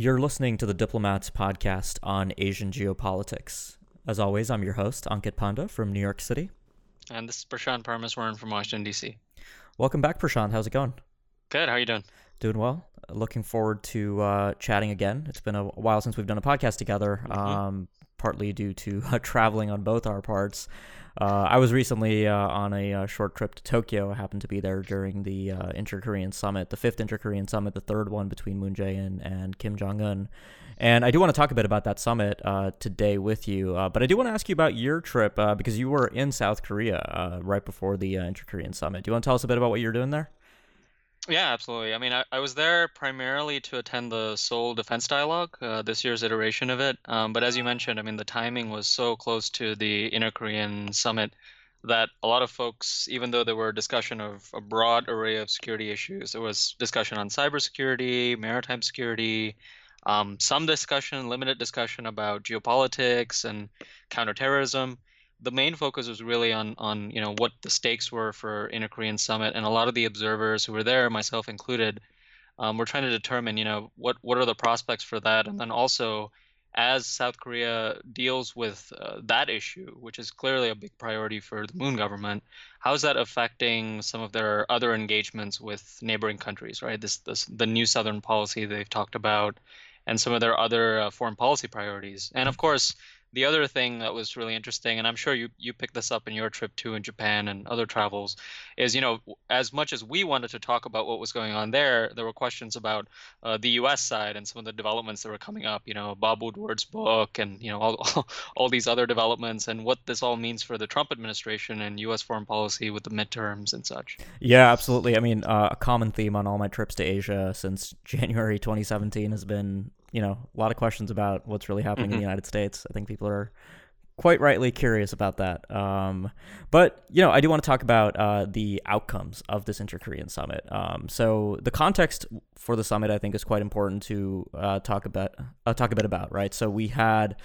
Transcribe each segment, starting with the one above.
You're listening to the Diplomats podcast on Asian geopolitics. As always, I'm your host, Ankit Panda from New York City. And this is Prashant Parameswaran from Washington, D.C. Welcome back, Prashant. How's it going? Good. How are you doing? Doing well. Looking forward to uh, chatting again. It's been a while since we've done a podcast together, mm-hmm. um, partly due to uh, traveling on both our parts. Uh, I was recently uh, on a uh, short trip to Tokyo. I happened to be there during the uh, Inter-Korean Summit, the fifth Inter-Korean Summit, the third one between Moon Jae-in and Kim Jong-un. And I do want to talk a bit about that summit uh, today with you. Uh, but I do want to ask you about your trip because you were in South Korea right before the Inter-Korean Summit. Do you want to tell us a bit about what you're doing there? Yeah, absolutely. I mean, I, I was there primarily to attend the Seoul Defense Dialogue, uh, this year's iteration of it. Um, but as you mentioned, I mean, the timing was so close to the Inter-Korean Summit that a lot of folks, even though there were discussion of a broad array of security issues, there was discussion on cybersecurity, maritime security, um, some discussion, limited discussion about geopolitics and counterterrorism the main focus was really on on you know what the stakes were for Inter-Korean Summit, and a lot of the observers who were there, myself included, um, were trying to determine you know what what are the prospects for that, and then also as South Korea deals with uh, that issue, which is clearly a big priority for the Moon government, how is that affecting some of their other engagements with neighboring countries, right? This, this the new Southern policy they've talked about, and some of their other uh, foreign policy priorities, and of course the other thing that was really interesting, and I'm sure you you picked this up in your trip too in Japan and other travels, is you know as much as we wanted to talk about what was going on there, there were questions about uh, the U.S. side and some of the developments that were coming up. You know, Bob Woodward's book and you know all all, all these other developments and what this all means for the Trump administration and U.S. foreign policy with the midterms and such. Yeah, absolutely. I mean, uh, a common theme on all my trips to Asia since January 2017 has been you know, a lot of questions about what's really happening mm-hmm. in the mm-hmm. United States. I think people are quite rightly curious about that. Um, but you know, I do want to talk about uh, the outcomes of this inter-Korean summit. Um, so the context for the summit, I think, is quite important to uh, talk about. Uh, talk a bit about, right? So we had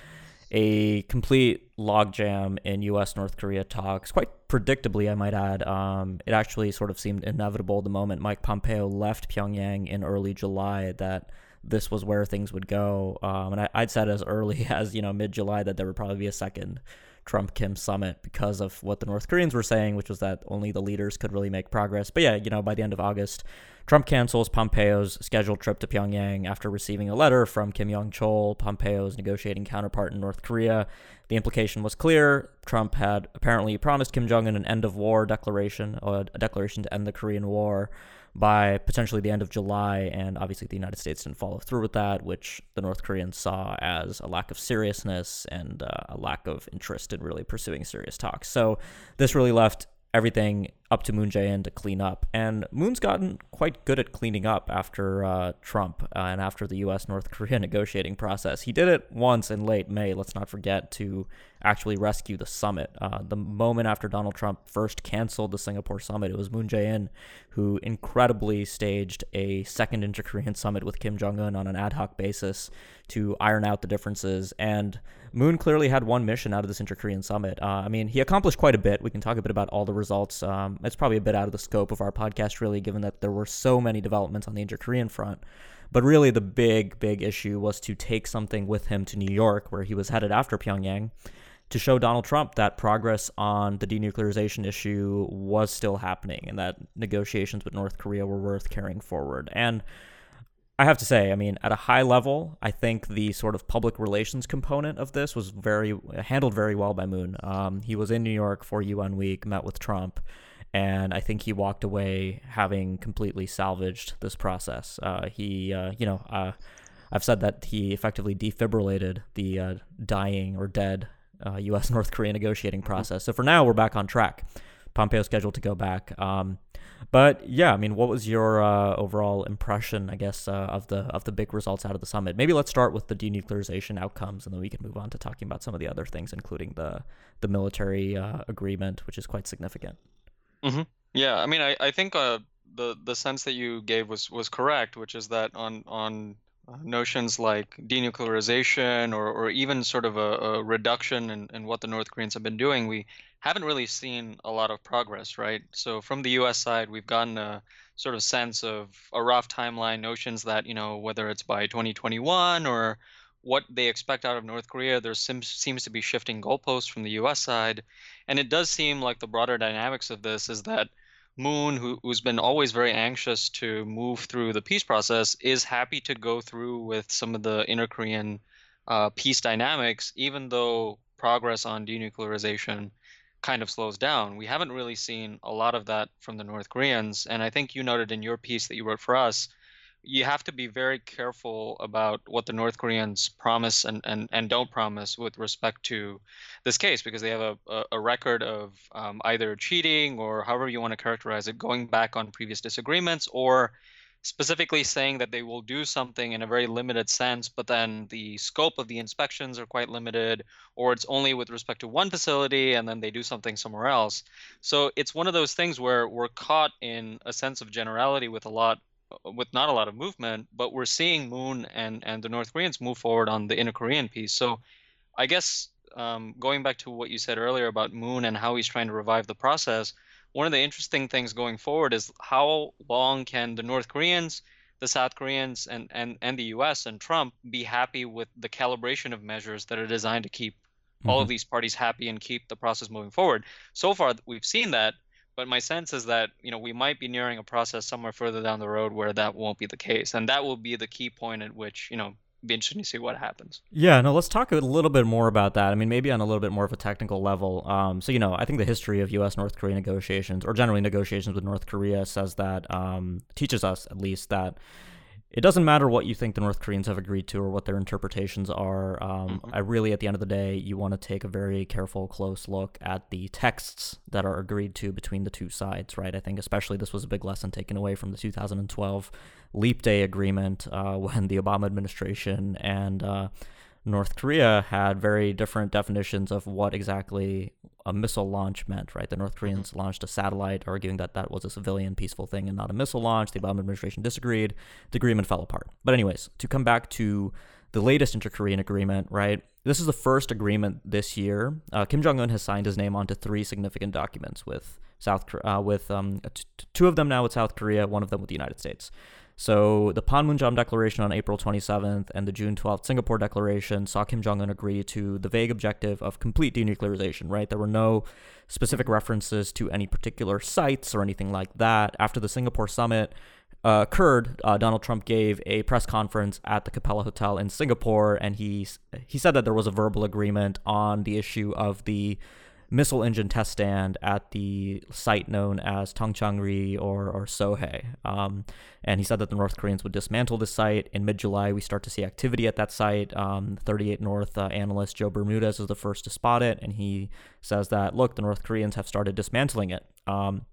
a complete logjam in U.S. North Korea talks, quite predictably, I might add. Um, it actually sort of seemed inevitable the moment Mike Pompeo left Pyongyang in early July that this was where things would go. Um, and I, would said as early as you know mid July that there would probably be a second Trump Kim summit because of what the North Koreans were saying, which was that only the leaders could really make progress. But yeah, you know, by the end of August, Trump cancels Pompeo's scheduled trip to Pyongyang after receiving a letter from Kim Yong Chol, Pompeo's negotiating counterpart in North Korea. The implication was clear. Trump had apparently promised Kim Jong un an end of war declaration, a declaration to end the Korean War by potentially the end of July. And obviously, the United States didn't follow through with that, which the North Koreans saw as a lack of seriousness and uh, a lack of interest in really pursuing serious talks. So this really left everything up to Moon Jae-in to clean up. And Moon's gotten quite good at cleaning up after uh, Trump uh, and after the U.S. North Korea negotiating process. He did it once in late May, let's not forget, to actually rescue the summit. Uh, the moment after Donald Trump first canceled the Singapore summit, it was Moon Jae-in who incredibly staged a second inter-Korean summit with Kim Jong-un on an ad hoc basis to iron out the differences. And Moon clearly had one mission out of this inter-Korean summit. Uh, I mean, he accomplished quite a bit. We can talk a bit about all the results. Um, it's probably a bit out of the scope of our podcast, really, given that there were so many developments on the inter Korean front. But really, the big, big issue was to take something with him to New York, where he was headed after Pyongyang, to show Donald Trump that progress on the denuclearization issue was still happening and that negotiations with North Korea were worth carrying forward. And I have to say, I mean, at a high level, I think the sort of public relations component of this was very handled very well by Moon. Um, he was in New York for UN Week, met with Trump, and I think he walked away having completely salvaged this process. Uh, he, uh, you know, uh, I've said that he effectively defibrillated the uh, dying or dead U.S. Uh, North Korea negotiating mm-hmm. process. So for now, we're back on track. Pompeo scheduled to go back. Um, but yeah, I mean, what was your uh, overall impression, I guess, of the of the big results out of the summit? Maybe let's start with the denuclearization outcomes, and then we can move on to talking about some of the other things, including the the military agreement, which is quite significant. Mm-hmm. Yeah, I mean, I, I think uh, the the sense that you gave was was correct, which is that on on uh, notions like denuclearization or, or even sort of a, a reduction in, in what the North Koreans have been doing, we haven't really seen a lot of progress, right? So from the US side, we've gotten a sort of sense of a rough timeline, notions that, you know, whether it's by 2021 or what they expect out of North Korea, there seems, to be shifting goalposts from the US side. And it does seem like the broader dynamics of this is that Moon, who, who's been always very anxious to move through the peace process, is happy to go through with some of the inter Korean uh, peace dynamics, even though progress on denuclearization kind of slows down. We haven't really seen a lot of that from the North Koreans. And I think you noted in your piece that you wrote for us you have to be very careful about what the North Koreans promise and, and, and don't promise with respect to this case because they have a, a, record of um, either cheating or however you want to characterize it, going back on previous disagreements or specifically saying that they will do something in a very limited sense, but then the scope of the inspections are quite limited, or it's only with respect to one facility and then they do something somewhere else. So it's one of those things where we're caught in a sense of generality with a lot with not a lot of movement, but we're seeing Moon and and the North Koreans move forward on the inter Korean peace. So, I guess um, going back to what you said earlier about Moon and how he's trying to revive the process, one of the interesting things going forward is how long can the North Koreans, the South Koreans, and and and the U.S. and Trump be happy with the calibration of measures that are designed to keep mm-hmm. all of mm-hmm. these parties happy and keep the process moving forward. So far, we've seen that but my sense is that you know we might be nearing a process somewhere further down the road where that won't be the case and that will be the key point at which you know be interesting to see what happens. Yeah, no, let's talk a little bit more about that. I mean, maybe on a little bit more of a technical level. Um, so, you know, I think the history of U.S. North Korea negotiations, or generally negotiations with North Korea, says that, um, teaches us at least that it doesn't matter what you think the North Koreans have agreed to or what their interpretations are. Um, mm-hmm. I really, at the end of the day, you want to take a very careful, close look at the texts that are agreed to between the two sides, right? I think especially this was a big lesson taken away from the 2012 Leap Day agreement uh, when the Obama administration and uh, North Korea had very different definitions of what exactly a missile launch meant, right? The North. Koreans mm-hmm. launched a satellite, arguing that that was a civilian, peaceful thing and not a missile launch. The Obama administration disagreed. The agreement fell apart. But, anyways, to come back to the latest inter Korean agreement, right? This is the first agreement this year. Uh, Kim Jong Un has signed his name onto three significant documents with South, uh, with um, t- two of them now with South Korea, one of them with the United States. So the Panmunjom Declaration on April 27th and the June 12th Singapore Declaration saw Kim Jong Un agree to the vague objective of complete denuclearization, right? There were no specific references to any particular sites or anything like that. After the Singapore summit uh, occurred, uh, Donald Trump gave a press conference at the Capella Hotel in Singapore, and he he said that there was a verbal agreement on the issue of the missile engine test stand at the site known as Tongchang-ri or, or Sohae. Um, and he said that the North Koreans would dismantle the site. In mid July, we start to see activity at that site. Um, 38 North uh, analyst Joe Bermudez is the first to spot it, and he says that, look, the North Koreans have started dismantling it. Um,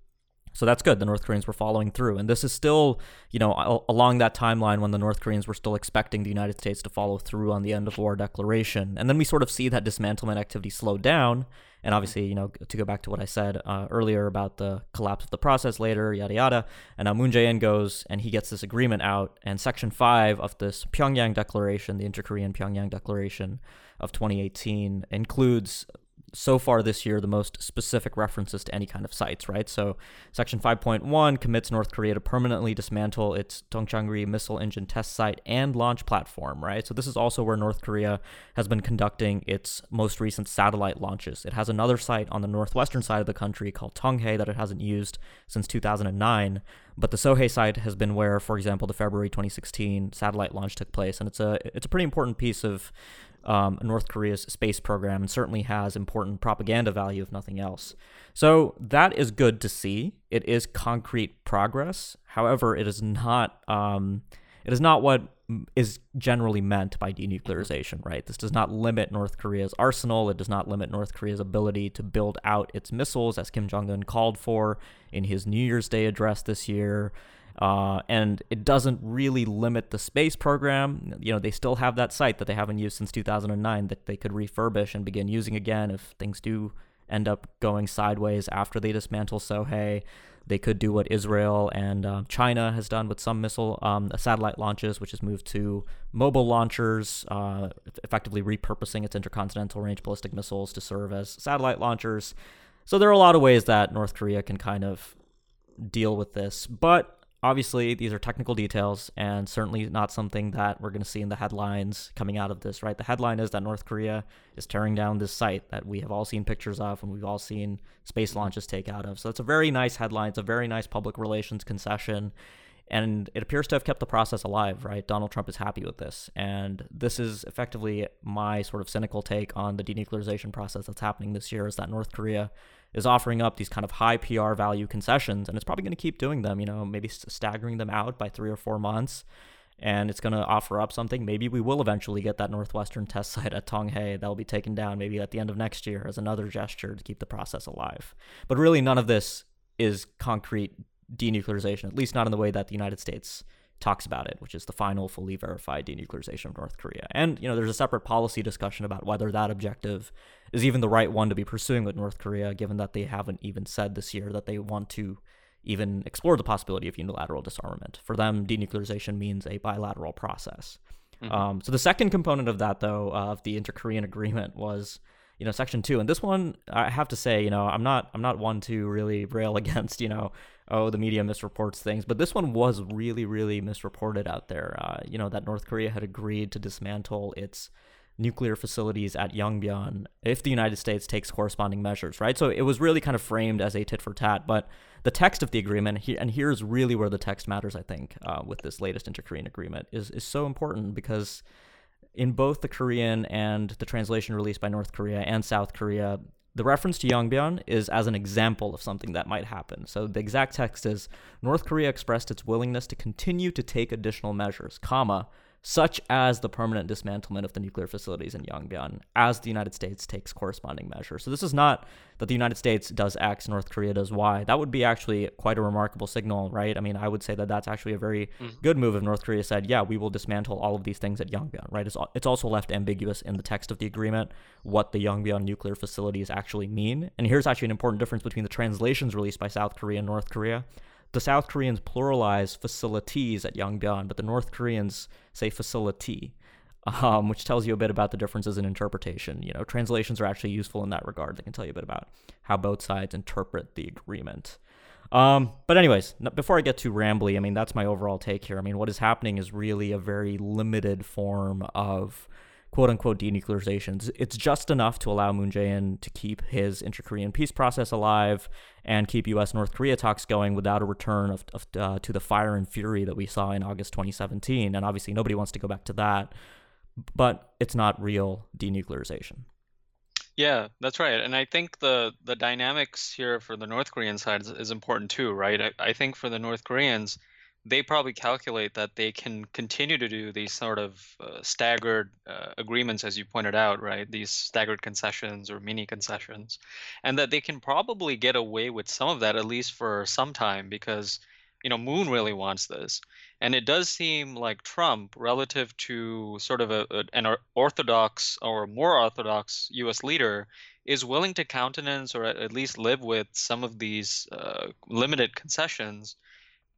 so that's good. The North Koreans were following through. And this is still, you know, along that timeline when the North Koreans were still expecting the United States to follow through on the end of war declaration. And then we sort of see that dismantlement activity slow down. And obviously, you know, to go back to what I said uh, earlier about the collapse of the process later, yada yada. And now Moon Jae-in goes and he gets this agreement out. And Section 5 of this Pyongyang Declaration, the Inter Korean Pyongyang Declaration of 2018, includes so far this year the most specific references to any kind of sites, right? So Section 5.1 commits North Korea to permanently dismantle its Tongchang-ri missile engine test site and launch platform, right? So this is also where North Korea has been conducting its most recent satellite launches. It has another site on the northwestern side of the country called Tonghae that it hasn't used since 2009, but the Sohae site has been where, for example, the February 2016 satellite launch took place, and it's a it's a pretty important piece of um, North Korea's space program and certainly has important propaganda value, if nothing else. So that is good to see. It is concrete progress. However, it is not. Um, it is not what is generally meant by denuclearization, right? This does not limit North Korea's arsenal. It does not limit North Korea's ability to build out its missiles, as Kim Jong un called for in his New Year's Day address this year. Uh, and it doesn't really limit the space program. You know, they still have that site that they haven't used since 2009 that they could refurbish and begin using again if things do end up going sideways after they dismantle Sohae. They could do what Israel and uh, China has done with some missile um, satellite launches, which has moved to mobile launchers, uh, effectively repurposing its intercontinental range ballistic missiles to serve as satellite launchers. So there are a lot of ways that North Korea can kind of deal with this, but obviously these are technical details and certainly not something that we're going to see in the headlines coming out of this right? The headline is that north korea is tearing down this site that we have all seen pictures of and we've all seen space launches take out of. So it's a very nice headline. It's a very nice public relations concession and it appears to have kept the process alive right? Donald trump is happy with this and this is effectively my sort of cynical take on the denuclearization process that's happening this year is that north korea is offering up these kind of high PR value concessions, and it's probably going to keep doing them. You know, maybe staggering them out by three or four months, and it's going to offer up something. Maybe we will eventually get that Northwestern test site at Tonghae that will be taken down maybe at the end of next year as another gesture to keep the process alive. But really, none of this is concrete denuclearization, at least not in the way that the United States talks about it, which is the final fully verified denuclearization of North Korea. And, you know, there's a separate policy discussion about whether that objective is even the right one to be pursuing with North Korea, given that they haven't even said this year that they want to even explore the possibility of unilateral disarmament. For them, denuclearization means a bilateral process. Mm-hmm. Um, so the second component of that, though, uh, of the inter-Korean agreement was, you know, Section Two, and this one I have to say, you know, I'm not I'm not one to really rail against, you know, oh, the media misreports things. But this one was really, really misreported out there. Uh, you know, that North Korea had agreed to dismantle its nuclear facilities at Yongbyon if the United States takes corresponding measures, right? So it was really kind of framed as a tit for tat. But the text of the agreement, and here's really where the text matters, I think, uh, with this latest inter-Korean agreement, is, is so important because in both the Korean and the translation released by North Korea and South Korea, the reference to Yongbyon is as an example of something that might happen. So the exact text is North Korea expressed its willingness to continue to take additional measures, comma, such as the permanent dismantlement of the nuclear facilities in Yongbyon, as the United States takes corresponding measures. So this is not that the United States does X, North Korea does Y. That would be actually quite a remarkable signal, right? I mean, I would say that that's actually a very mm-hmm. good move if North Korea said, yeah, we will dismantle all of these things at Yongbyon, right? It's, it's also left ambiguous in the text of the agreement what the Yongbyon nuclear facilities actually mean. And here's actually an important difference between the translations released by South Korea and North Korea the South Koreans pluralize facilities at Yongbyon, but the North Koreans say facility, um, which tells you a bit about the differences in interpretation. You know, translations are actually useful in that regard. They can tell you a bit about how both sides interpret the agreement. Um, but anyways, before I get too rambly, I mean that's my overall take here. I mean what is happening is really a very limited form of quote unquote denuclearization. It's just enough to allow Moon Jae-in to keep his inter-Korean peace process alive and keep U.S. North Korea talks going without a return of, of uh, to the fire and fury that we saw in August 2017. And obviously, nobody wants to go back to that. But it's not real denuclearization. Yeah, that's right. And I think the the dynamics here for the North Korean side is, is important too, right? I, I think for the North Koreans, they probably calculate that they can continue to do these sort of uh, staggered uh, agreements, as you pointed out, right? These staggered concessions or mini concessions, and that they can probably get away with some of that at least for some time because, you know, Moon really wants this. And it does seem like Trump, relative to sort of a, a an orthodox or more orthodox U.S. leader, is willing to countenance or at least live with some of these uh, limited concessions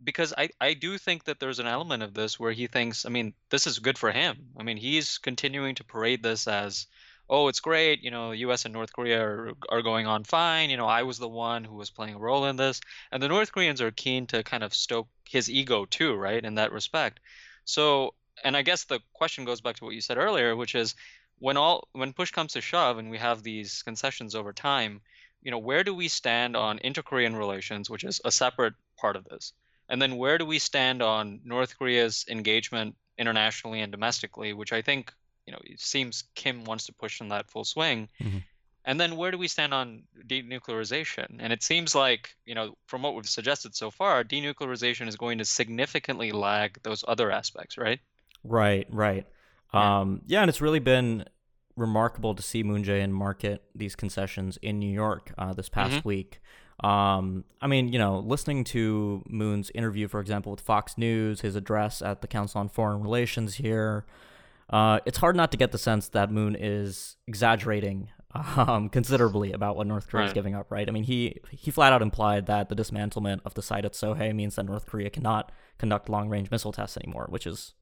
because I, I do think that there's an element of this where he thinks, I mean, this is good for him. I mean, he's continuing to parade this as, oh, it's great, you know, US and North Korea are, are going on fine. You know, I was the one who was playing a role in this. And the North Koreans are keen to kind of stoke his ego too, right, in that respect. So, and I guess the question goes back to what you said earlier, which is when all when push comes to shove and we have these concessions over time, you know, where do we stand on inter-Korean relations, which is a separate part of this? And then where do we stand on North Korea's engagement internationally and domestically, which I think, you know, it seems Kim wants to push in that full swing. Mm-hmm. And then where do we stand on denuclearization? And it seems like, you know, from what we've suggested so far, denuclearization is going to significantly lag those other aspects, right? Right, right. Yeah, um, yeah and it's really been remarkable to see Moon Jae-in market these concessions in New York uh, this past mm-hmm. week. Um, I mean, you know, listening to Moon's interview, for example, with Fox News, his address at the Council on Foreign Relations here, uh, it's hard not to get the sense that Moon is exaggerating um, considerably about what North Korea is Right. giving up. Right? I mean, he he flat out implied that the dismantlement of the site at Sohae means that North Korea cannot conduct long range missile tests anymore, which is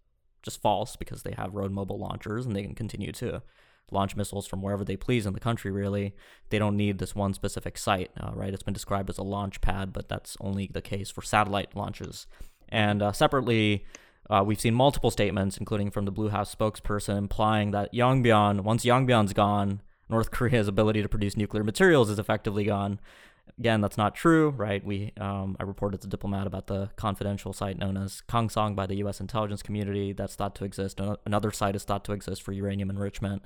just false because they have road mobile launchers and they can continue to launch missiles from wherever they please in the country. Really, they don't need this one specific site. Uh, right? It's been described as a launch pad, but that's only the case for satellite launches. And uh, separately, uh, we've seen multiple statements, including from the Blue House spokesperson, implying that Yongbyon, once Yongbyon's gone, North Korea's ability to produce nuclear materials is effectively gone. Again, that's not true, right? We, um, I reported to Diplomat about the confidential site known as Kangson by the U.S. intelligence community that's thought to exist. Another site is thought to exist for uranium enrichment.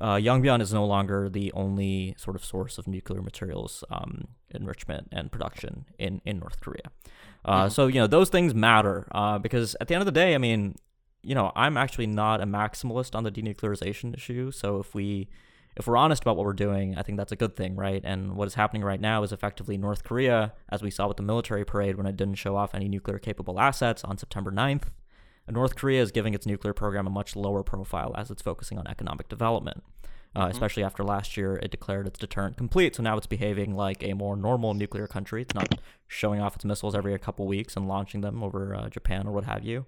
Uh, Yongbyon is no longer the only sort of source of nuclear materials um, enrichment and production in, in North Korea. Uh, Mhm. So, you know, those things matter uh, because at the end of the day, I mean, you know, I'm actually not a maximalist on the denuclearization issue. So if we if we're honest about what we're doing, I think that's a good thing, right? And what is happening right now is effectively North Korea, as we saw with the military parade when it didn't show off any nuclear capable assets on September 9th. North Korea is giving its nuclear program a much lower profile as it's focusing on economic development. Uh, Mhm. Especially after last year, it declared its deterrent complete. So now it's behaving like a more normal nuclear country. It's not showing off its missiles every couple weeks and launching them over uh, Japan or what have you.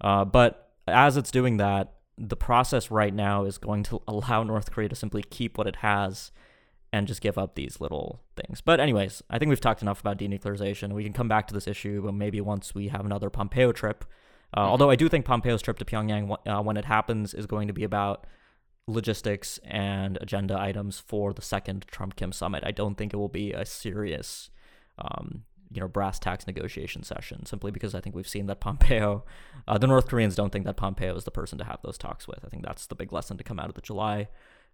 Uh, but as it's doing that, the process right now is going to allow North Korea to simply keep what it has and just give up these little things. But anyways, I think we've talked enough about denuclearization. We can come back to this issue, but maybe once we have another Pompeo trip. Uh, Mhm. Although I do think Pompeo's trip to Pyongyang, uh, when it happens, is going to be about logistics and agenda items for the second Trump Kim summit. I don't think it will be a serious, um, you know, brass tacks negotiation session. Simply because I think we've seen that Pompeo, uh, the North Koreans don't think that Pompeo is the person to have those talks with. I think that's the big lesson to come out of the July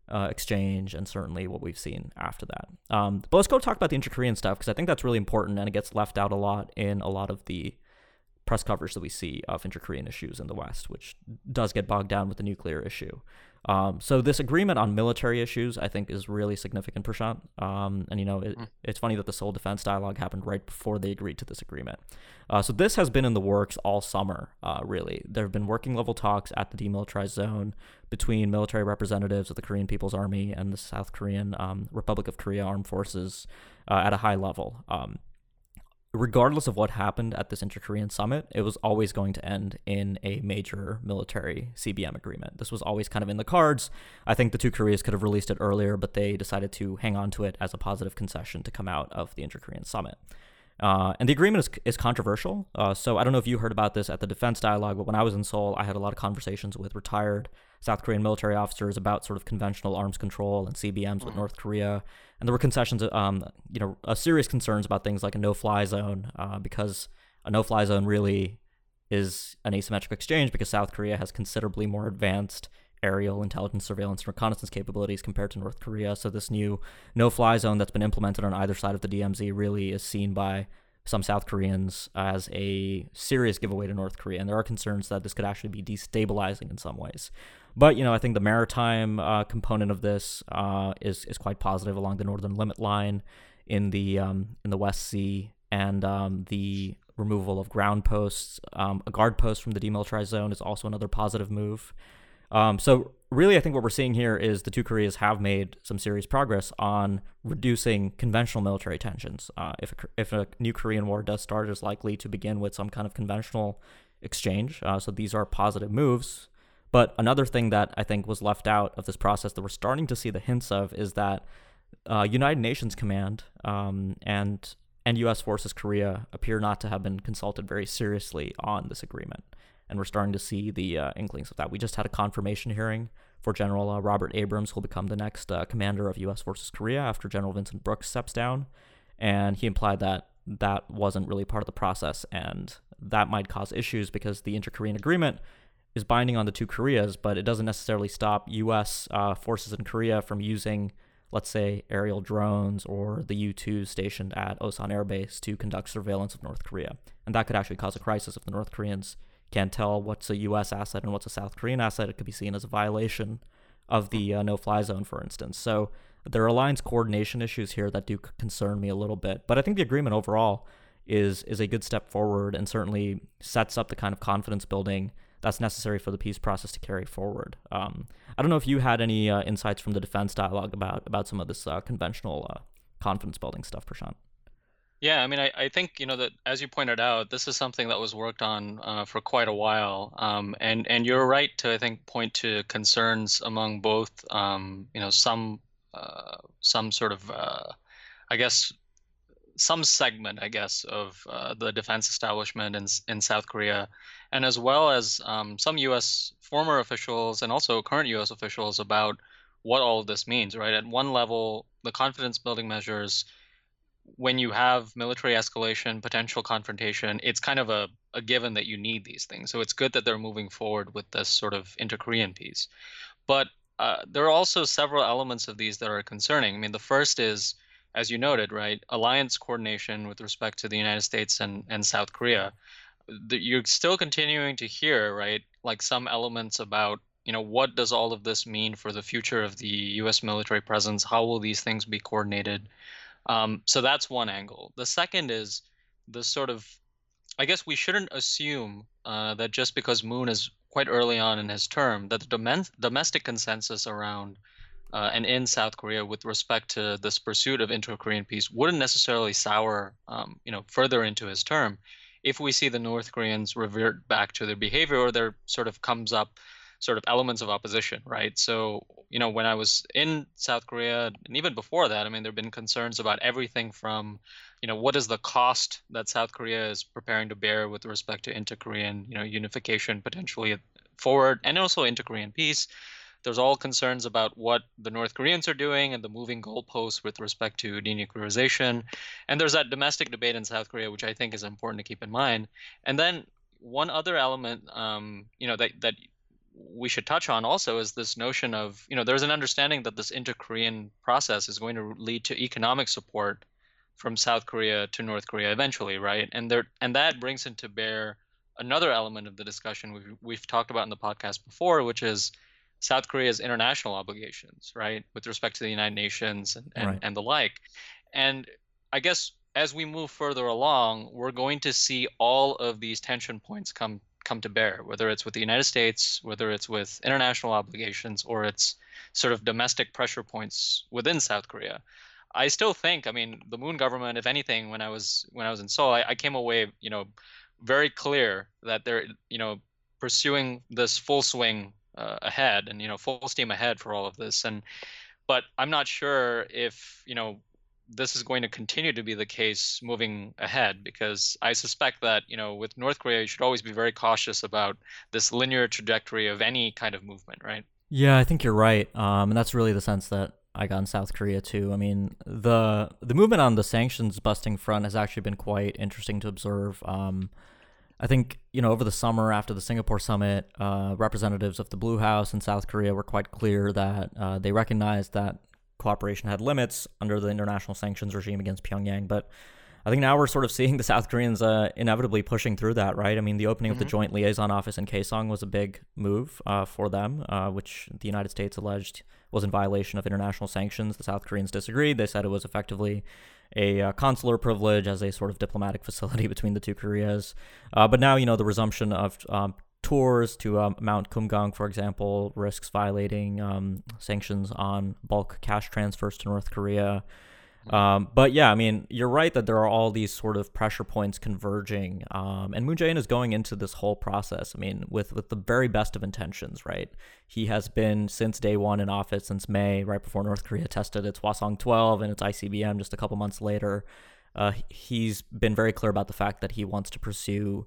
uh, exchange and certainly what we've seen after that. Um, but let's go talk about the inter-Korean stuff because I think that's really important and it gets left out a lot in a lot of the press coverage that we see of inter-Korean issues in the West, which does get bogged down with the nuclear issue. Um, so this agreement on military issues, I think, is really significant, Prashant. Um, and you know, it, Mm. it's funny that the Seoul Defense Dialogue happened right before they agreed to this agreement. Uh, so this has been in the works all summer. Uh, really, there have been working level talks at the demilitarized zone between military representatives of the Korean People's Army and the South Korean um, Republic of Korea Armed Forces uh, at a high level. Regardless of what happened at this inter-Korean summit, it was always going to end in a major military CBM agreement. This was always kind of in the cards. I think the two Koreas could have released it earlier, but they decided to hang on to it as a positive concession to come out of the inter-Korean summit. Uh, and the agreement is, is controversial. Uh, so I don't know if you heard about this at the defense dialogue, but when I was in Seoul, I had a lot of conversations with retired South Korean military officers about sort of conventional arms control and CBMs with Mhm. North Korea. And there were concessions, um, you know, uh, serious concerns about things like a no-fly zone, uh, because a no-fly zone really is an asymmetric exchange because South Korea has considerably more advanced aerial intelligence, surveillance, and reconnaissance capabilities compared to North Korea. So this new no-fly zone that's been implemented on either side of the DMZ really is seen by some South Koreans as a serious giveaway to North Korea, and there are concerns that this could actually be destabilizing in some ways. But you know, I think the maritime uh, component of this uh, is is quite positive along the northern limit line in the um, in the West Sea, and um, the removal of ground posts, um, a guard post from the demilitarized zone is also another positive move. Um, so really, I think what we're seeing here is the two Koreas have made some serious progress on reducing conventional military tensions. Uh, if a, if a new Korean war does start, it is likely to begin with some kind of conventional exchange. Uh, so these are positive moves. But another thing that I think was left out of this process that we're starting to see the hints of is that uh, United Nations Command um, and and U.S. Forces Korea appear not to have been consulted very seriously on this agreement, and we're starting to see the uh, inklings of that. We just had a confirmation hearing for General uh, Robert Abrams, who will become the next uh, commander of U.S. Forces Korea after General Vincent Brooks steps down, and he implied that that wasn't really part of the process, and that might cause issues because the inter-Korean agreement is binding on the two Koreas, but it doesn't necessarily stop U.S. Uh, forces in Korea from using, let's say, aerial drones or the U 2 stationed at Osan Air Base to conduct surveillance of North Korea. And that could actually cause a crisis if the North Koreans can't tell what's a U.S. asset and what's a South Korean asset. It could be seen as a violation of the uh, no fly zone, for instance. So there are alliance coordination issues here that do concern me a little bit. But I think the agreement overall is is a good step forward and certainly sets up the kind of confidence building that's necessary for the peace process to carry forward. Um, I don't know if you had any uh, insights from the defense dialogue about about some of this uh, conventional uh, confidence building stuff, Prashant. Yeah, I mean, I, I think you know that as you pointed out, this is something that was worked on uh, for quite a while, um, and and you're right to I think point to concerns among both um, you know some uh, some sort of uh, I guess some segment I guess of uh, the defense establishment in in South Korea, and as well as um, some U.S. former officials and also current U.S. officials about what all of this means. Right at one level, the confidence building measures when you have military escalation, potential confrontation, it's kind of a, a given that you need these things. So it's good that they're moving forward with this sort of inter-Korean peace. But uh, there are also several elements of these that are concerning. I mean, the first is, as you noted, right, alliance coordination with respect to the United States and, and South Korea. The, you're still continuing to hear, right, like some elements about, you know, what does all of this mean for the future of the U.S. military presence? How will these things be coordinated? Um, so that's one angle. The second is the sort of, I guess we shouldn't assume uh, that just because Moon is quite early on in his term, that the domestic consensus around uh, and in South Korea with respect to this pursuit of inter-Korean peace wouldn't necessarily sour, um, you know, further into his term, if we see the North Koreans revert back to their behavior or there sort of comes up sort of elements of opposition, right? So, you know, when I was in South Korea and even before that, I mean, there have been concerns about everything from, you know, what is the cost that South Korea is preparing to bear with respect to inter-Korean, you know, unification potentially forward and also inter-Korean peace. There's all concerns about what the North Koreans are doing and the moving goalposts with respect to denuclearization. And there's that domestic debate in South Korea, which I think is important to keep in mind. And then one other element, um, you know, that that we should touch on also is this notion of you know there's an understanding that this inter-Korean process is going to lead to economic support from South Korea to North Korea eventually, right? And there and that brings into bear another element of the discussion we've, we've talked about in the podcast before, which is South Korea's international obligations, right, with respect to the United Nations and, and, right. and the like. And I guess as we move further along, we're going to see all of these tension points come come to bear, whether it's with the United States, whether it's with international obligations, or it's sort of domestic pressure points within South Korea. I still think, I mean, the Moon government, if anything, when I was when I was in Seoul, I, I came away, you know, very clear that they're, you know, pursuing this full swing uh, ahead and you know full steam ahead for all of this. And but I'm not sure if you know this is going to continue to be the case moving ahead because I suspect that you know with North Korea you should always be very cautious about this linear trajectory of any kind of movement, right? Yeah, I think you're right, um, and that's really the sense that I got in South Korea too. I mean, the the movement on the sanctions busting front has actually been quite interesting to observe. Um, I think you know over the summer after the Singapore summit, uh, representatives of the Blue House in South Korea were quite clear that uh, they recognized that cooperation had limits under the international sanctions regime against Pyongyang. But I think now we're sort of seeing the South Koreans uh, inevitably pushing through that, right? I mean, the opening mm-hmm. of the mm-hmm. joint liaison office in Kaesong was a big move uh, for them, uh, which the United States alleged was in violation of international sanctions. The South Koreans disagreed. They said it was effectively a uh, consular privilege as a sort of diplomatic facility between the two Koreas. Uh, but now, you know, the resumption of um, tours to um, Mount Kumgang, for example, risks violating um, sanctions on bulk cash transfers to North Korea. Um, but yeah, I mean, you're right that there are all these sort of pressure points converging, um, and Moon Jae-in is going into this whole process. I mean, with with the very best of intentions, right? He has been since day one in office, since May, right before North Korea tested its Hwasong 12 and its ICBM just a couple months later. Uh, he's been very clear about the fact that he wants to pursue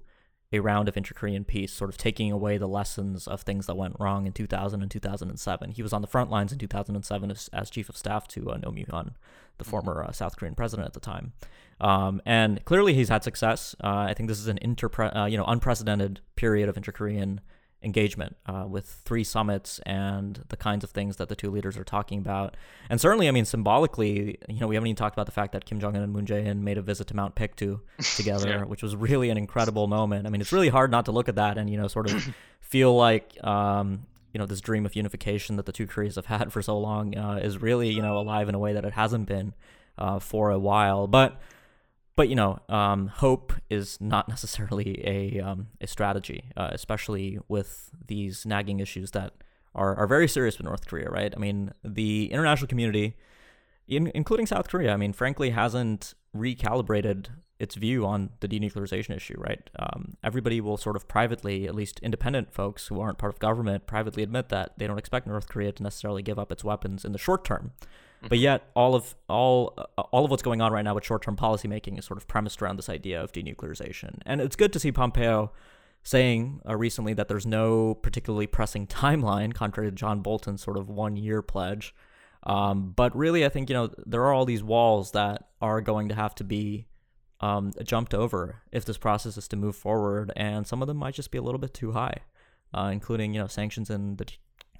a round of inter-Korean peace, sort of taking away the lessons of things that went wrong in 2000 and 2007. He was on the front lines in 2007 as, as chief of staff to uh, Roh Moo-hyun, the mm-hmm. former uh, South Korean president at the time. Um, and clearly he's had success. Uh, I think this is an inter, uh, you know, unprecedented period of inter-Korean engagement uh, with three summits and the kinds of things that the two leaders are talking about. And certainly, I mean, symbolically, you know, we haven't even talked about the fact that Kim Jong un and Moon Jae-in made a visit to Mount Paektu together, yeah. which was really an incredible moment. I mean, it's really hard not to look at that and, you know, sort of feel like, um, you know, this dream of unification that the two Koreas have had for so long uh, is really, you know, alive in a way that it hasn't been uh, for a while. But but you know, um, hope is not necessarily a um, a strategy, uh, especially with these nagging issues that are are very serious with North Korea, right? I mean, the international community, in, including South Korea, I mean, frankly, hasn't recalibrated its view on the denuclearization issue, right? Um, everybody will sort of privately, at least independent folks who aren't part of government, privately admit that they don't expect North Korea to necessarily give up its weapons in the short term. Mm-hmm. But yet, all of all uh, all of what's going on right now with short-term policymaking is sort of premised around this idea of denuclearization, and it's good to see Pompeo saying uh, recently that there's no particularly pressing timeline, contrary to John Bolton's sort of one-year pledge. Um, but really, I think you know there are all these walls that are going to have to be um, jumped over if this process is to move forward, and some of them might just be a little bit too high, uh, including you know sanctions and the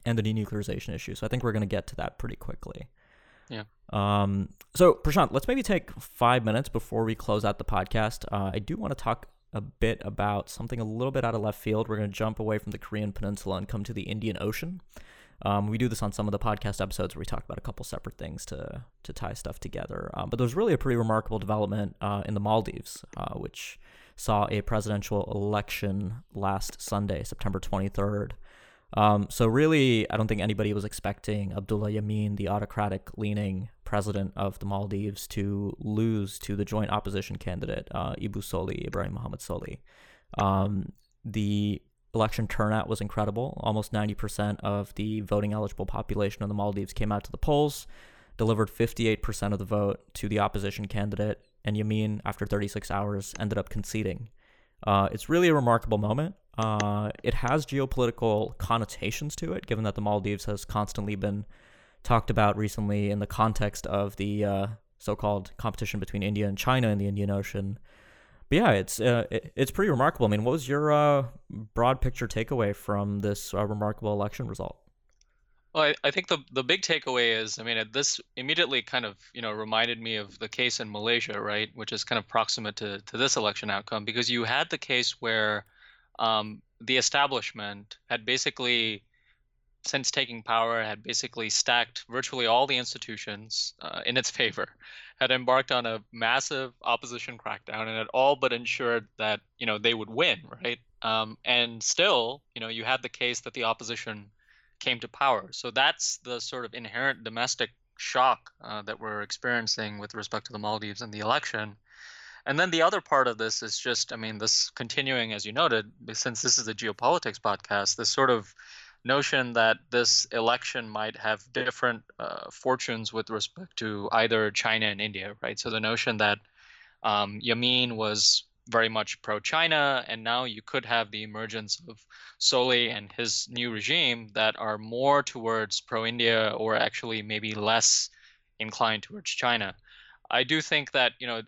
and the denuclearization issue. So I think we're going to get to that pretty quickly. Yeah. Um. So Prashant, let's maybe take five minutes before we close out the podcast. Uh, I do want to talk a bit about something a little bit out of left field. We're going to jump away from the Korean Peninsula and come to the Indian Ocean. Um, we do this on some of the podcast episodes where we talk about a couple separate things to to tie stuff together. Um, but there's really a pretty remarkable development uh, in the Maldives, uh, which saw a presidential election last Sunday, September 23rd. Um, so really, I don't think anybody was expecting Abdullah Yameen, the autocratic-leaning president of the Maldives, to lose to the joint opposition candidate uh, Ibu Solih, Ibrahim Mohamed Solih. Um, the election turnout was incredible. Almost 90% of the voting eligible population of the Maldives came out to the polls, delivered 58% of the vote to the opposition candidate, and Yameen, after 36 hours, ended up conceding. Uh, it's really a remarkable moment. Uh, it has geopolitical connotations to it, given that the Maldives has constantly been talked about recently in the context of the uh, so called competition between India and China in the Indian Ocean but yeah, it's uh, it, it's pretty remarkable. I mean, what was your uh, broad picture takeaway from this uh, remarkable election result? Well, I, I think the the big takeaway is, I mean, this immediately kind of you know reminded me of the case in Malaysia, right, which is kind of proximate to to this election outcome because you had the case where um, the establishment had basically since taking power, had basically stacked virtually all the institutions uh, in its favor, had embarked on a massive opposition crackdown, and had all but ensured that you know they would win, right? Um, and still, you know, you had the case that the opposition came to power. So that's the sort of inherent domestic shock uh, that we're experiencing with respect to the Maldives and the election. And then the other part of this is just, I mean, this continuing, as you noted, since this is a geopolitics podcast, this sort of notion that this election might have different uh, fortunes with respect to either China and India, right? So the notion that um, Yameen was very much pro-China, and now you could have the emergence of Solih and his new regime that are more towards pro-India or actually maybe less inclined towards China. I do think that you know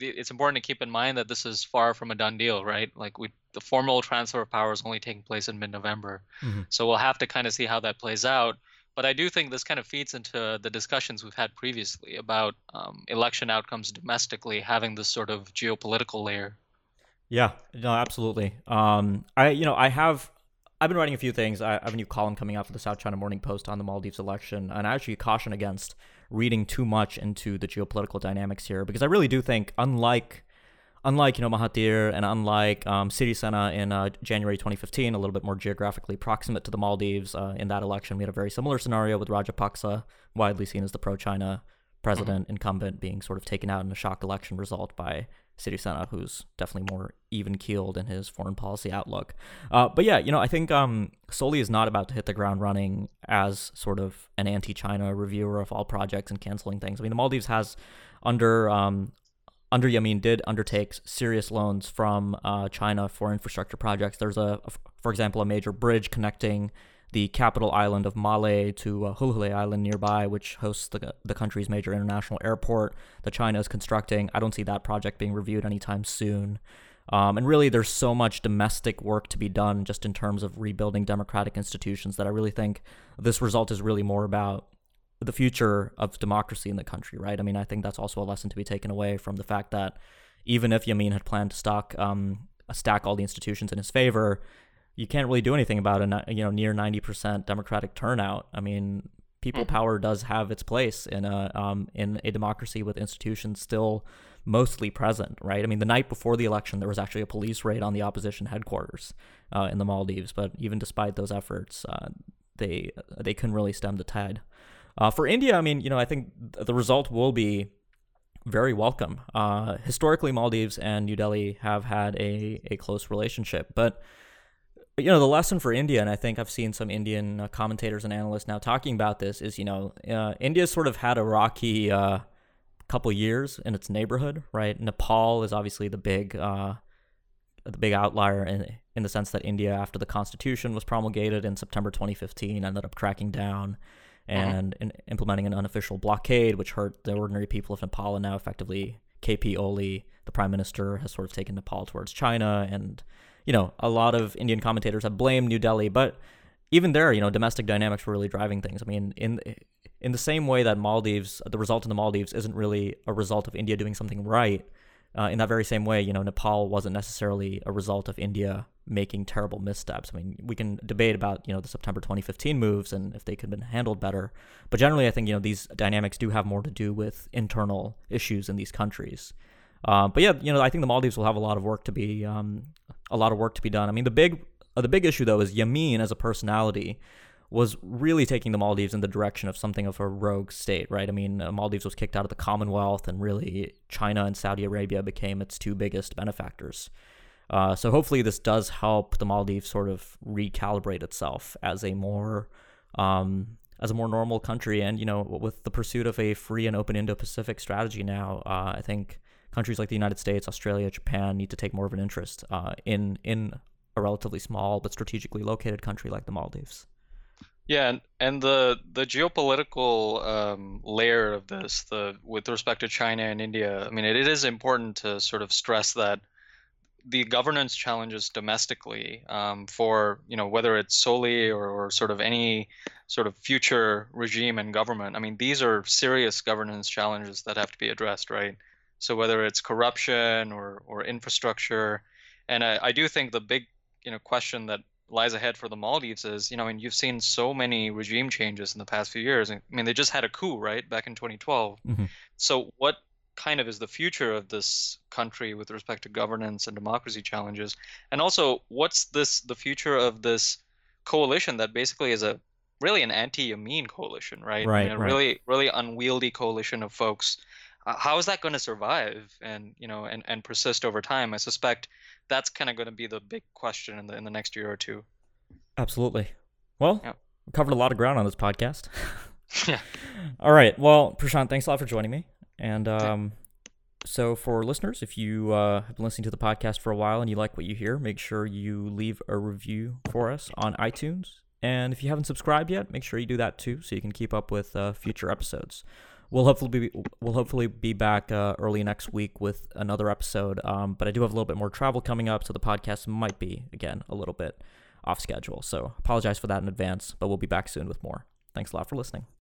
it's important to keep in mind that this is far from a done deal, right? Like we the formal transfer of power is only taking place in mid-November. Mm-hmm. So we'll have to kind of see how that plays out. But I do think this kind of feeds into the discussions we've had previously about um, election outcomes domestically having this sort of geopolitical layer. Yeah, no, absolutely. Um, I, you know, I have, I've been writing a few things. I have a new column coming out for the South China Morning Post on the Maldives election, and I actually caution against reading too much into the geopolitical dynamics here because I really do think, unlike unlike you know Mahathir and unlike um, Sirisena in uh, January 2015, a little bit more geographically proximate to the Maldives. Uh, in that election, we had a very similar scenario with Rajapaksa, widely seen as the pro-China president mm-hmm. incumbent, being sort of taken out in a shock election result by Sirisena, who's definitely more even-keeled in his foreign policy outlook. Uh, but yeah, you know, I think um, Solih is not about to hit the ground running as sort of an anti-China reviewer of all projects and canceling things. I mean, the Maldives has under um, under Yameen did undertake serious loans from uh, China for infrastructure projects. There's a, for example, a major bridge connecting the capital island of Male to uh, Hulhulé Island nearby, which hosts the, the country's major international airport that China is constructing. I don't see that project being reviewed anytime soon. Um, and really, there's so much domestic work to be done just in terms of rebuilding democratic institutions that I really think this result is really more about the future of democracy in the country, right? I mean, I think that's also a lesson to be taken away from the fact that even if Yameen had planned to stock um, stack all the institutions in his favor, you can't really do anything about a you know near ninety percent Democratic turnout. I mean, people mm-hmm. power does have its place in a um, in a democracy with institutions still mostly present, right? I mean, the night before the election, there was actually a police raid on the opposition headquarters uh, in the Maldives, but even despite those efforts, uh, they they couldn't really stem the tide. Uh, for India, I mean, you know, I think the result will be very welcome. Uh, historically, Maldives and New Delhi have had a, a close relationship, but you know the lesson for India, and I think I've seen some Indian uh, commentators and analysts now talking about this, is you know uh, India's sort of had a rocky uh, couple years in its neighborhood, right? Nepal is obviously the big uh, the big outlier in in the sense that India, after the constitution was promulgated in September 2015, ended up cracking down uh-huh. and in, implementing an unofficial blockade, which hurt the ordinary people of Nepal. And now, effectively, KP Oli, the prime minister, has sort of taken Nepal towards China. And, you know, a lot of Indian commentators have blamed New Delhi. But even there, you know, domestic dynamics were really driving things. I mean, in in the same way that Maldives, the result in the Maldives isn't really a result of India doing something right, uh, in that very same way, you know, Nepal wasn't necessarily a result of India making terrible missteps. I mean, we can debate about you know the September 2015 moves and if they could have been handled better, but generally, I think you know these dynamics do have more to do with internal issues in these countries. Uh, but yeah, you know, I think the Maldives will have a lot of work to be um, a lot of work to be done. I mean, the big uh, the big issue though is Yameen as a personality was really taking the Maldives in the direction of something of a rogue state, right? I mean, uh, Maldives was kicked out of the Commonwealth, and really China and Saudi Arabia became its two biggest benefactors. Uh, so hopefully, this does help the Maldives sort of recalibrate itself as a more um, as a more normal country, and you know, with the pursuit of a free and open Indo-Pacific strategy now, uh, I think countries like the United States, Australia, Japan need to take more of an interest uh, in in a relatively small but strategically located country like the Maldives. Yeah, and, and the the geopolitical um, layer of this, the with respect to China and India, I mean, it, it is important to sort of stress that the governance challenges domestically um, for you know whether it's Solih or, or sort of any sort of future regime and government. I mean, these are serious governance challenges that have to be addressed, right? So whether it's corruption or or infrastructure, and I, I do think the big you know question that lies ahead for the Maldives is, you know, I mean, you've seen so many regime changes in the past few years. I mean, they just had a coup, right, back in 2012. Mm-hmm. So, what kind of is the future of this country with respect to governance and democracy challenges? And also, what's this the future of this coalition that basically is a really an anti-Yameen coalition, right? Right. I mean, a right. really, really unwieldy coalition of folks. Uh, how is that going to survive and you know and, and persist over time? I suspect that's kind of going to be the big question in the in the next year or two. Absolutely. Well, yeah. we covered a lot of ground on this podcast. yeah. All right. Well, Prashant, thanks a lot for joining me. And um, so, for listeners, if you uh, have been listening to the podcast for a while and you like what you hear, make sure you leave a review for us on iTunes. And if you haven't subscribed yet, make sure you do that too, so you can keep up with uh, future episodes we'll hopefully be we'll hopefully be back uh, early next week with another episode. Um, but I do have a little bit more travel coming up, so the podcast might be again a little bit off schedule. So apologize for that in advance, but we'll be back soon with more. Thanks a lot for listening.